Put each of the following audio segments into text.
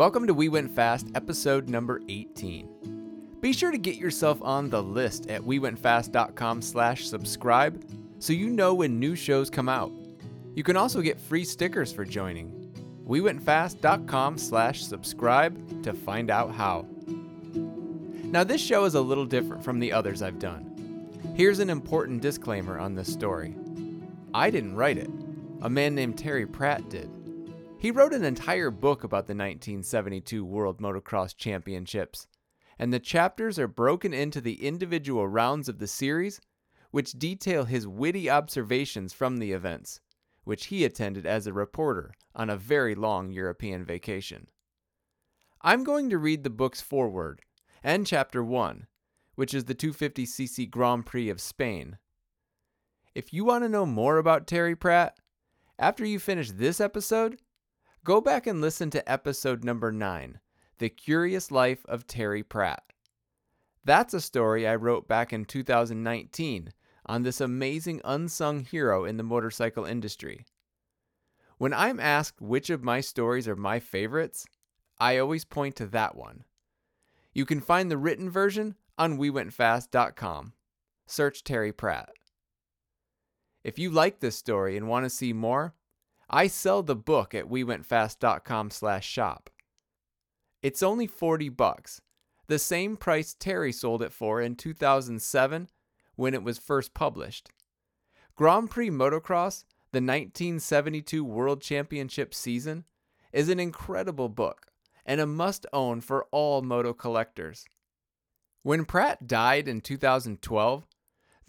Welcome to We Went Fast, episode number 18. Be sure to get yourself on the list at wewentfast.com slash subscribe so you know when new shows come out. You can also get free stickers for joining. wewentfast.com slash subscribe to find out how. Now this show is a little different from the others I've done. Here's an important disclaimer on this story. I didn't write it. A man named Terry Pratt did. He wrote an entire book about the 1972 World Motocross Championships, and the chapters are broken into the individual rounds of the series, which detail his witty observations from the events, which he attended as a reporter on a very long European vacation. I'm going to read the book's foreword and chapter 1, which is the 250cc Grand Prix of Spain. If you want to know more about Terry Pratt, after you finish this episode, go back and listen to episode number 9 The Curious Life of Terry Pratt. That's a story I wrote back in 2019 on this amazing unsung hero in the motorcycle industry. When I'm asked which of my stories are my favorites, I always point to that one. You can find the written version on wewentfast.com. Search Terry Pratt. If you like this story and want to see more, I sell the book at wewentfast.com/shop. It's only 40 bucks, the same price Terry sold it for in 2007 when it was first published. Grand Prix Motocross, the 1972 World Championship season, is an incredible book and a must-own for all moto collectors. When Pratt died in 2012,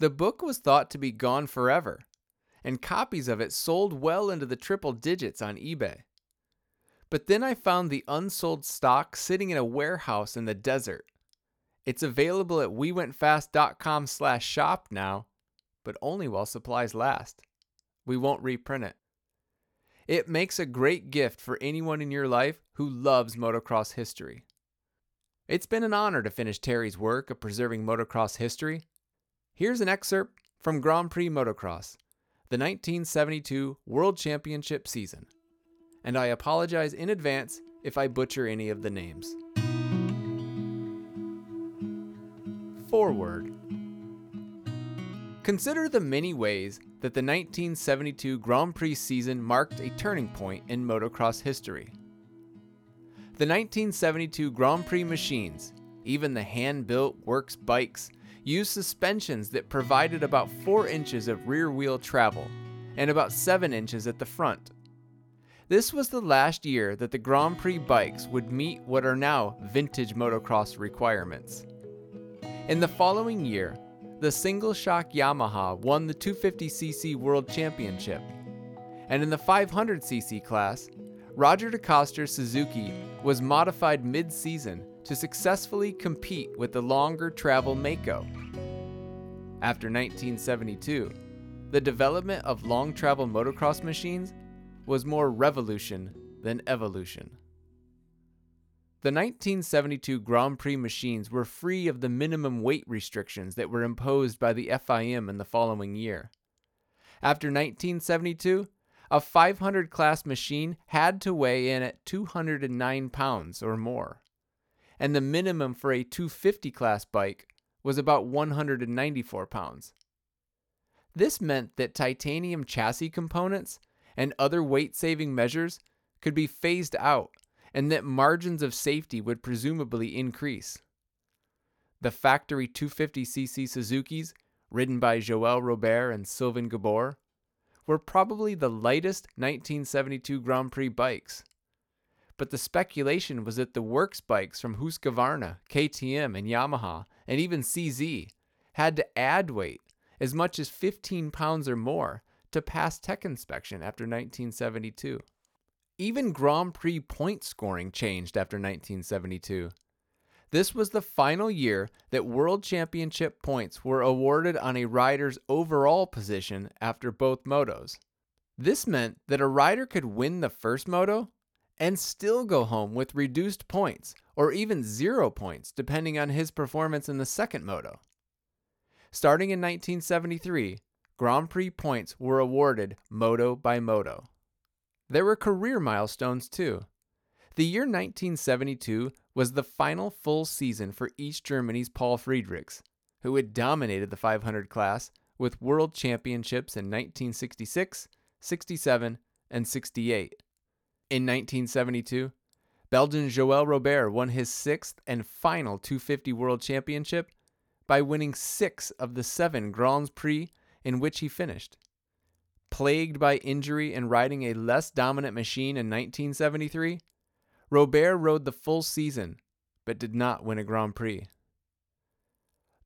the book was thought to be gone forever and copies of it sold well into the triple digits on eBay. But then I found the unsold stock sitting in a warehouse in the desert. It's available at wewentfast.com slash shop now, but only while supplies last. We won't reprint it. It makes a great gift for anyone in your life who loves motocross history. It's been an honor to finish Terry's work of preserving motocross history. Here's an excerpt from Grand Prix Motocross, the 1972 World Championship season, and I apologize in advance if I butcher any of the names. Foreword Consider the many ways that the 1972 Grand Prix season marked a turning point in motocross history. The 1972 Grand Prix machines, even the hand built works bikes, used suspensions that provided about 4 inches of rear wheel travel and about 7 inches at the front. This was the last year that the Grand Prix bikes would meet what are now vintage motocross requirements. In the following year, the single shock Yamaha won the 250cc World Championship. And in the 500cc class, Roger DeCoster's Suzuki was modified mid season to successfully compete with the longer travel Maico. After 1972, the development of long travel motocross machines was more revolution than evolution. The 1972 Grand Prix machines were free of the minimum weight restrictions that were imposed by the FIM in the following year. After 1972, a 500 class machine had to weigh in at 209 pounds or more and the minimum for a 250 class bike was about 194 pounds. This meant that titanium chassis components and other weight saving measures could be phased out and that margins of safety would presumably increase. The factory 250cc Suzukis, ridden by Joël Robert and Sylvain Geboers, were probably the lightest 1972 Grand Prix bikes but the speculation was that the works bikes from Husqvarna, KTM, and Yamaha, and even CZ, had to add weight as much as 15 pounds or more to pass tech inspection after 1972. Even Grand Prix point scoring changed after 1972. This was the final year that World Championship points were awarded on a rider's overall position after both motos. This meant that a rider could win the first moto and still go home with reduced points or even zero points depending on his performance in the second moto. Starting in 1973, Grand Prix points were awarded moto by moto. There were career milestones too. The year 1972 was the final full season for East Germany's Paul Friedrichs, who had dominated the 500 class with world championships in 1966, 67, and 68. In 1972, Belgian Joël Robert won his sixth and final 250 World Championship by winning six of the seven Grands Prix in which he finished. Plagued by injury and riding a less dominant machine in 1973, Robert rode the full season but did not win a Grand Prix.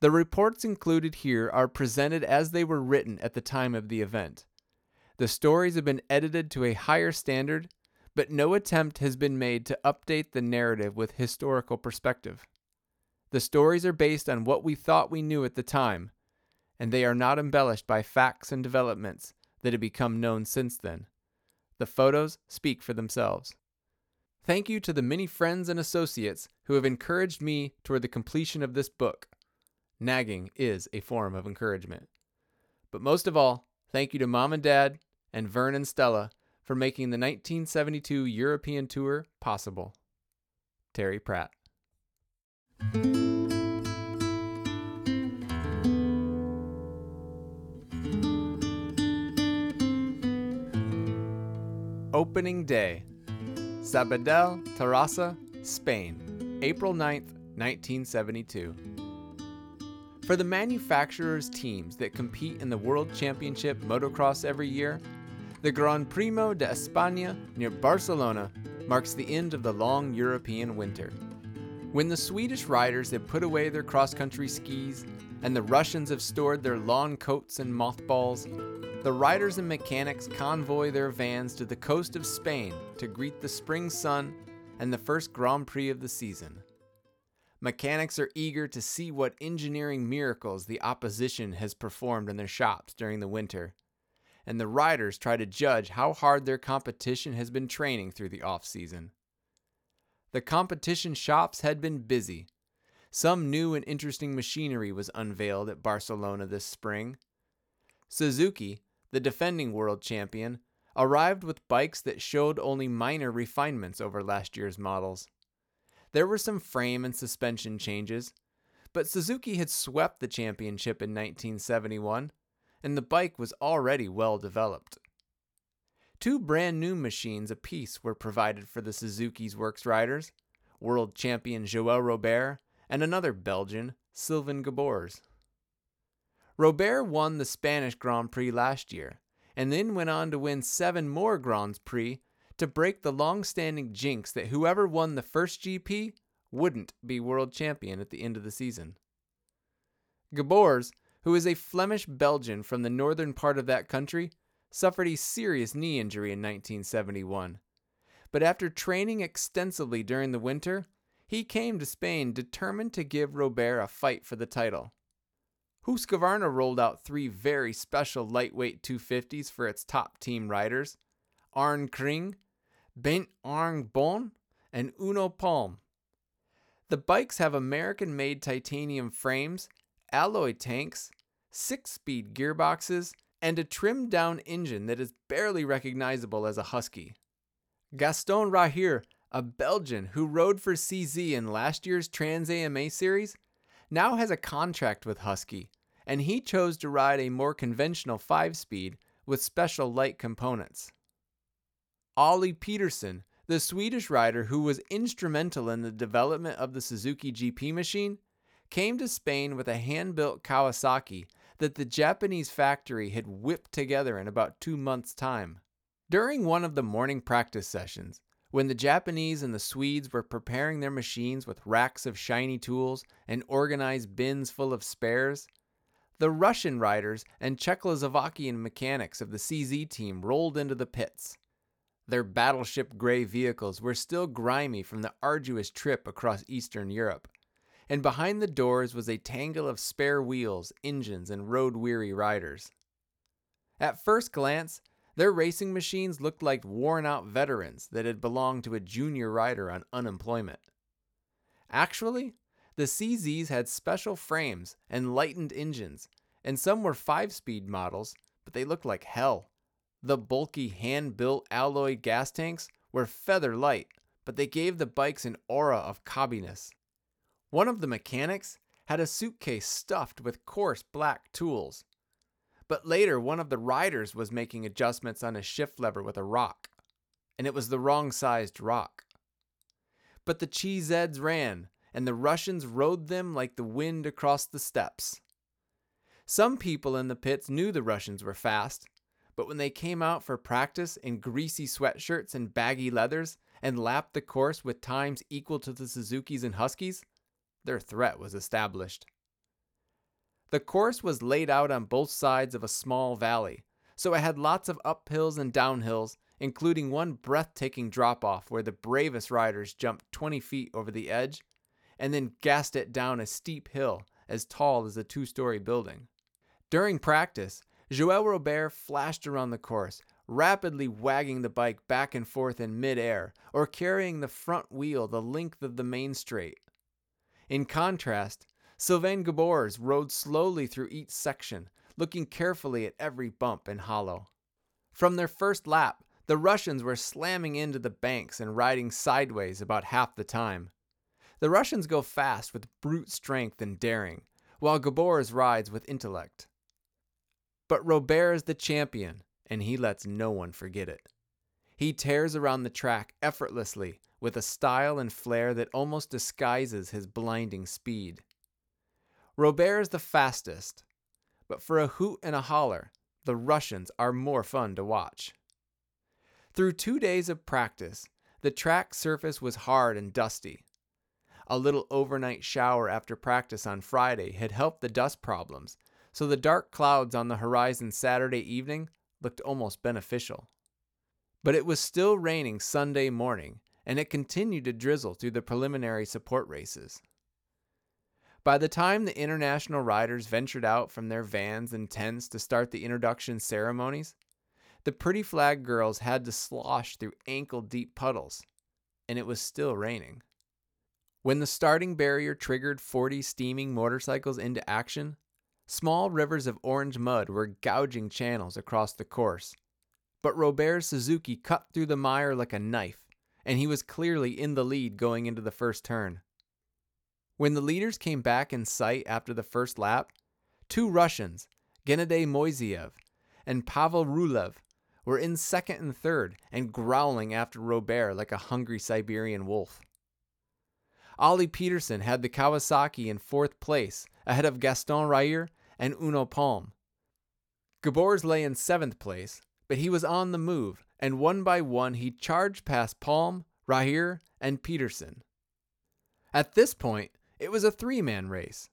The reports included here are presented as they were written at the time of the event. The stories have been edited to a higher standard, but no attempt has been made to update the narrative with historical perspective. The stories are based on what we thought we knew at the time, and they are not embellished by facts and developments that have become known since then. The photos speak for themselves. Thank you to the many friends and associates who have encouraged me toward the completion of this book. Nagging is a form of encouragement. But most of all, thank you to mom and dad and Vern and Stella for making the 1972 European tour possible. Terry Pratt. Opening Day Sabadell, Terrassa, Spain, April 9th, 1972. For the manufacturers' teams that compete in the World Championship motocross every year, the Gran Premio de España near Barcelona marks the end of the long European winter. When the Swedish riders have put away their cross country skis and the Russians have stored their lawn coats and mothballs, the riders and mechanics convoy their vans to the coast of Spain to greet the spring sun and the first Grand Prix of the season. Mechanics are eager to see what engineering miracles the opposition has performed in their shops during the winter, and the riders try to judge how hard their competition has been training through the off season. The competition shops had been busy. Some new and interesting machinery was unveiled at Barcelona this spring. Suzuki, the defending world champion, arrived with bikes that showed only minor refinements over last year's models. There were some frame and suspension changes, but Suzuki had swept the championship in 1971, and the bike was already well developed. Two brand new machines apiece were provided for the Suzuki's Works riders world champion Joël Robert and another Belgian, Sylvain Geboers. Robert won the Spanish Grand Prix last year, and then went on to win seven more Grands Prix to break the long standing jinx that whoever won the first GP wouldn't be world champion at the end of the season. Geboers, who is a Flemish Belgian from the northern part of that country, suffered a serious knee injury in 1971. But after training extensively during the winter, he came to Spain determined to give Robert a fight for the title. Husqvarna rolled out three very special lightweight 250s for its top team riders Arne Kring, Bengt Arne Bonn, and Uno Palm. The bikes have American made titanium frames, alloy tanks, six speed gearboxes, and a trimmed down engine that is barely recognizable as a Husky. Gaston Rahier, a Belgian who rode for CZ in last year's Trans AMA series, now has a contract with Husky and he chose to ride a more conventional 5 speed with special light components. Ollie Pettersson, the Swedish rider who was instrumental in the development of the Suzuki GP machine, came to Spain with a hand built Kawasaki that the Japanese factory had whipped together in about two months' time. During one of the morning practice sessions, when the Japanese and the Swedes were preparing their machines with racks of shiny tools and organized bins full of spares, the Russian riders and Czechoslovakian mechanics of the CZ team rolled into the pits. Their battleship gray vehicles were still grimy from the arduous trip across Eastern Europe, and behind the doors was a tangle of spare wheels, engines, and road weary riders. At first glance, their racing machines looked like worn out veterans that had belonged to a junior rider on unemployment. Actually, the CZs had special frames and lightened engines, and some were 5 speed models, but they looked like hell. The bulky hand built alloy gas tanks were feather light, but they gave the bikes an aura of cobbiness. One of the mechanics had a suitcase stuffed with coarse black tools. But later, one of the riders was making adjustments on a shift lever with a rock, and it was the wrong sized rock. But the Cheezeds ran, and the Russians rode them like the wind across the steppes. Some people in the pits knew the Russians were fast, but when they came out for practice in greasy sweatshirts and baggy leathers and lapped the course with times equal to the Suzuki's and Huskies, their threat was established. The course was laid out on both sides of a small valley, so it had lots of uphills and downhills, including one breathtaking drop off where the bravest riders jumped 20 feet over the edge and then gassed it down a steep hill as tall as a two story building. During practice, Joël Robert flashed around the course, rapidly wagging the bike back and forth in midair or carrying the front wheel the length of the main straight. In contrast, Sylvain Geboers rode slowly through each section, looking carefully at every bump and hollow. From their first lap, the Russians were slamming into the banks and riding sideways about half the time. The Russians go fast with brute strength and daring, while Geboers rides with intellect. But Robert is the champion, and he lets no one forget it. He tears around the track effortlessly with a style and flair that almost disguises his blinding speed. Robert is the fastest, but for a hoot and a holler, the Russians are more fun to watch. Through two days of practice, the track surface was hard and dusty. A little overnight shower after practice on Friday had helped the dust problems, so the dark clouds on the horizon Saturday evening looked almost beneficial. But it was still raining Sunday morning, and it continued to drizzle through the preliminary support races. By the time the international riders ventured out from their vans and tents to start the introduction ceremonies, the pretty flag girls had to slosh through ankle deep puddles, and it was still raining. When the starting barrier triggered 40 steaming motorcycles into action, small rivers of orange mud were gouging channels across the course. But Robert Suzuki cut through the mire like a knife and he was clearly in the lead going into the first turn. When the leaders came back in sight after the first lap, two Russians, Gennady Moiseev and Pavel Rulev, were in second and third and growling after Robert like a hungry Siberian wolf. Ollie Pettersson had the Kawasaki in fourth place ahead of Gaston Rahier and Uno Palm. Geboers lay in seventh place, but he was on the move and one by one he charged past Palm, Rahier, and Pettersson. At this point, it was a three man race.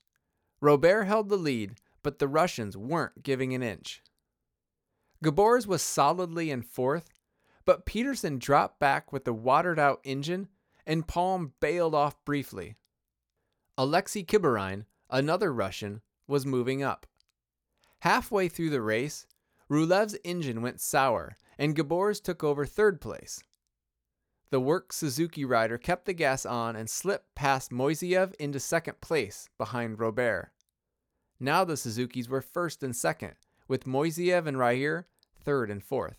Robert held the lead, but the Russians weren't giving an inch. Geboers was solidly in fourth, but Peterson dropped back with the watered out engine and Palm bailed off briefly. Alexei Kibirin, another Russian, was moving up. Halfway through the race, Rulev's engine went sour and Geboers took over third place. The work Suzuki rider kept the gas on and slipped past Moiseev into second place behind Robert. Now the Suzukis were first and second, with Moiseev and Rahier third and fourth.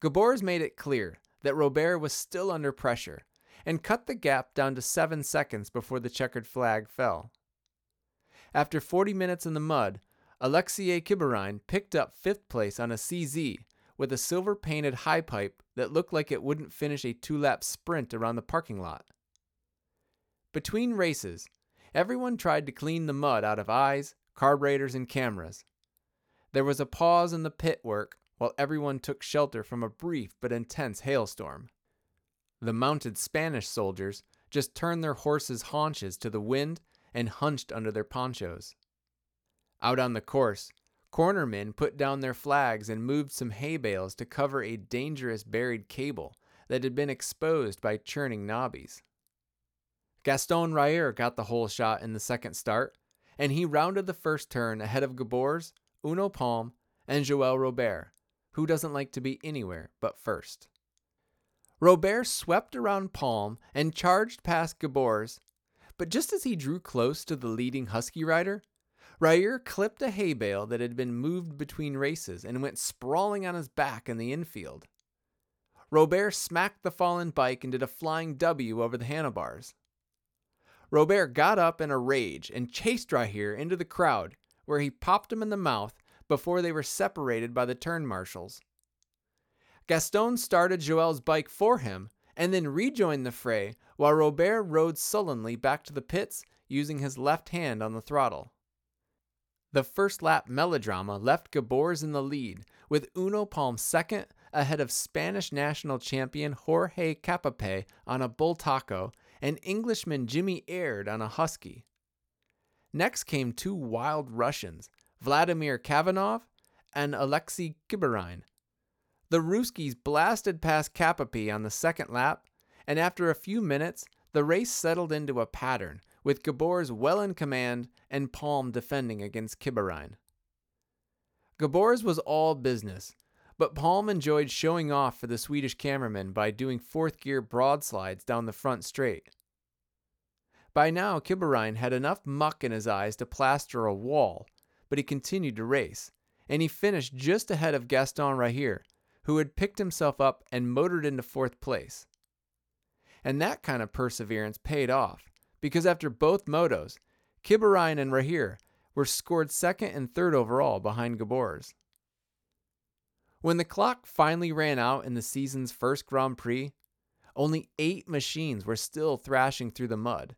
Geboers made it clear that Robert was still under pressure and cut the gap down to seven seconds before the checkered flag fell. After 40 minutes in the mud, Alexei Kibirin picked up fifth place on a CZ with a silver painted high pipe that looked like it wouldn't finish a two lap sprint around the parking lot. Between races, everyone tried to clean the mud out of eyes, carburetors, and cameras. There was a pause in the pit work while everyone took shelter from a brief but intense hailstorm. The mounted Spanish soldiers just turned their horses' haunches to the wind and hunched under their ponchos. Out on the course, Cornermen put down their flags and moved some hay bales to cover a dangerous buried cable that had been exposed by churning knobbies. Gaston Rahier got the holeshot in the second start, and he rounded the first turn ahead of Geboers, Uno Palm, and Joël Robert, who doesn't like to be anywhere but first. Robert swept around Palm and charged past Geboers, but just as he drew close to the leading Husky rider, Rahier clipped a hay bale that had been moved between races and went sprawling on his back in the infield. Robert smacked the fallen bike and did a flying W over the handlebars. Robert got up in a rage and chased Rahier into the crowd, where he popped him in the mouth before they were separated by the turn marshals. Gaston started Joel's bike for him and then rejoined the fray while Robert rode sullenly back to the pits using his left hand on the throttle. The first lap melodrama left Geboers in the lead, with Uno Palm second ahead of Spanish national champion Jorge Capapé on a Bultaco and Englishman Jimmy Aird on a Husky. Next came two wild Russians, Vladimir Kavinov and Alexei Kibirin. The Ruskies blasted past Capapé on the second lap, and after a few minutes, the race settled into a pattern, with Geboers well in command and Palm defending against Kibirin. Geboers was all business, but Palm enjoyed showing off for the Swedish cameraman by doing fourth gear broadslides down the front straight. By now, Kibirin had enough muck in his eyes to plaster a wall, but he continued to race, and he finished just ahead of Gaston Rahier, who had picked himself up and motored into fourth place. And that kind of perseverance paid off, because after both motos, Kibirin and Rahier were scored second and third overall behind Geboers. When the clock finally ran out in the season's first Grand Prix, only eight machines were still thrashing through the mud.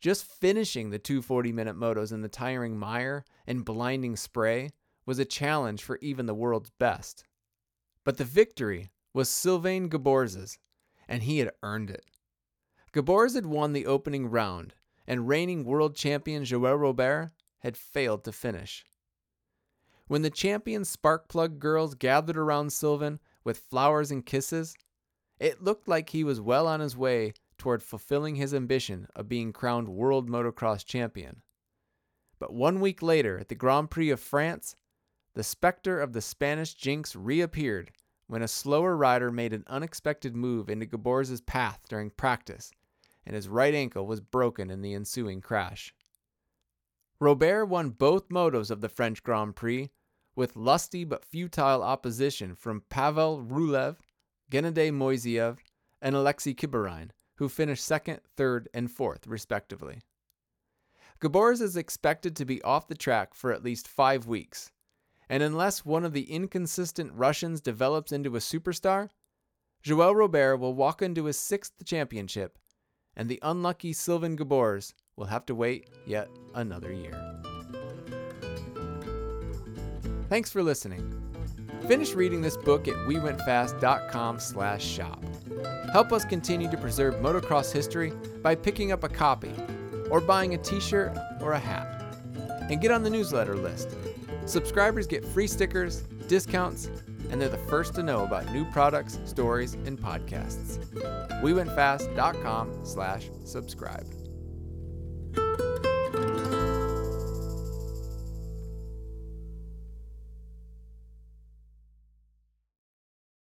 Just finishing the two 40 minute motos in the tiring mire and blinding spray was a challenge for even the world's best. But the victory was Sylvain Geboers's, and he had earned it. Geboers had won the opening round, and reigning world champion Joel Robert had failed to finish. When the champion Sparkplug girls gathered around Sylvain with flowers and kisses, it looked like he was well on his way toward fulfilling his ambition of being crowned world motocross champion. But one week later at the Grand Prix of France, the specter of the Spanish jinx reappeared when a slower rider made an unexpected move into Geboers's path during practice, and his right ankle was broken in the ensuing crash. Robert won both motos of the French Grand Prix with lusty but futile opposition from Pavel Rulev, Gennady Moiseev, and Alexei Kibirin, who finished second, third, and fourth, respectively. Geboers is expected to be off the track for at least five weeks, and unless one of the inconsistent Russians develops into a superstar, Joël Robert will walk into his sixth championship, and the unlucky Sylvain Geboers will have to wait yet another year. Thanks for listening. Finish reading this book at wewentfast.com slash shop. Help us continue to preserve motocross history by picking up a copy or buying a t-shirt or a hat. And get on the newsletter list. Subscribers get free stickers, discounts, and they're the first to know about new products, stories, and podcasts. WeWentFast.com slash subscribe.